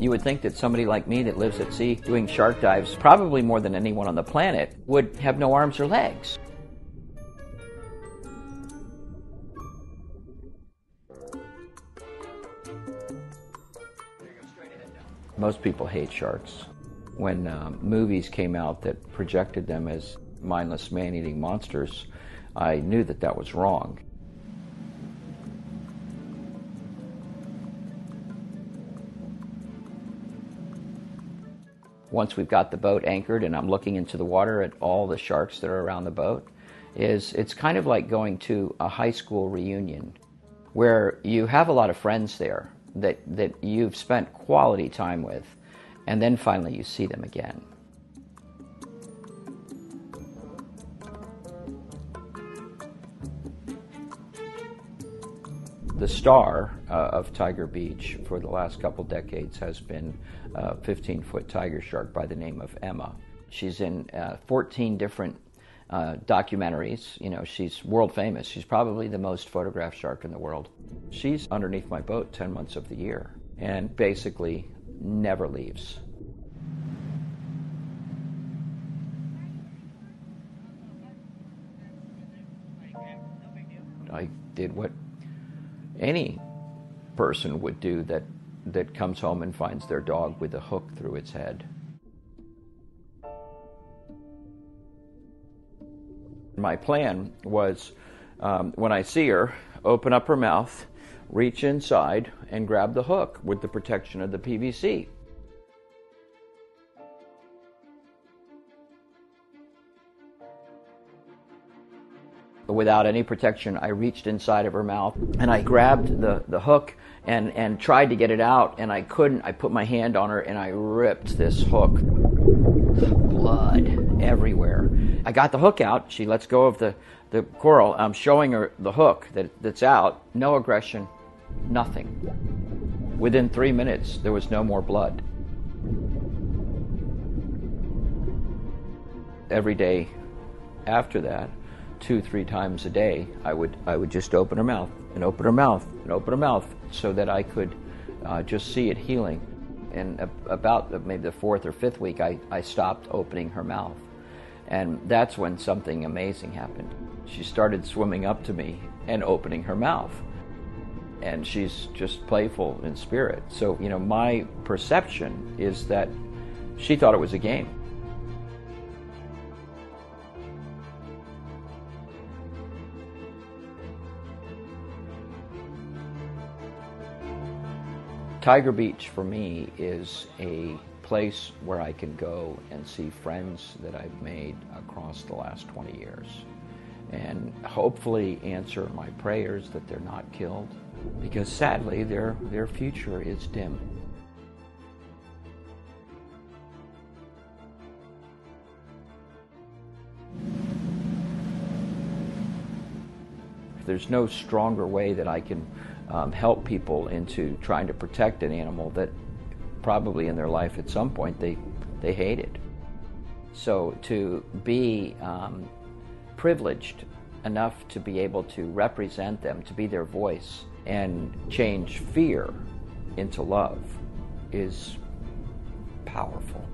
You would think that somebody like me that lives at sea doing shark dives, probably more than anyone on the planet, would have no arms or legs. Most people hate sharks. When um, movies came out that projected them as mindless man eating monsters, I knew that that was wrong. Once we've got the boat anchored and I'm looking into the water at all the sharks that are around the boat, is it's kind of like going to a high school reunion where you have a lot of friends there that, that you've spent quality time with, and then finally you see them again. The star uh, of Tiger Beach for the last couple decades has been a 15 foot tiger shark by the name of Emma. She's in uh, 14 different uh, documentaries. You know, she's world famous. She's probably the most photographed shark in the world. She's underneath my boat 10 months of the year and basically never leaves. I did what any person would do that, that comes home and finds their dog with a hook through its head. My plan was um, when I see her, open up her mouth, reach inside, and grab the hook with the protection of the PVC. Without any protection, I reached inside of her mouth and I grabbed the, the hook and, and tried to get it out, and I couldn't. I put my hand on her and I ripped this hook. Blood everywhere. I got the hook out. She lets go of the, the coral. I'm showing her the hook that, that's out. No aggression, nothing. Within three minutes, there was no more blood. Every day after that, two, three times a day, I would, I would just open her mouth and open her mouth and open her mouth so that I could uh, just see it healing. And about maybe the fourth or fifth week, I, I stopped opening her mouth. And that's when something amazing happened. She started swimming up to me and opening her mouth. And she's just playful in spirit. So, you know, my perception is that she thought it was a game. Tiger Beach for me is a place where I can go and see friends that I've made across the last 20 years and hopefully answer my prayers that they're not killed because sadly their, their future is dim. There's no stronger way that I can um, help people into trying to protect an animal that probably in their life at some point they, they hated. So to be um, privileged enough to be able to represent them, to be their voice, and change fear into love is powerful.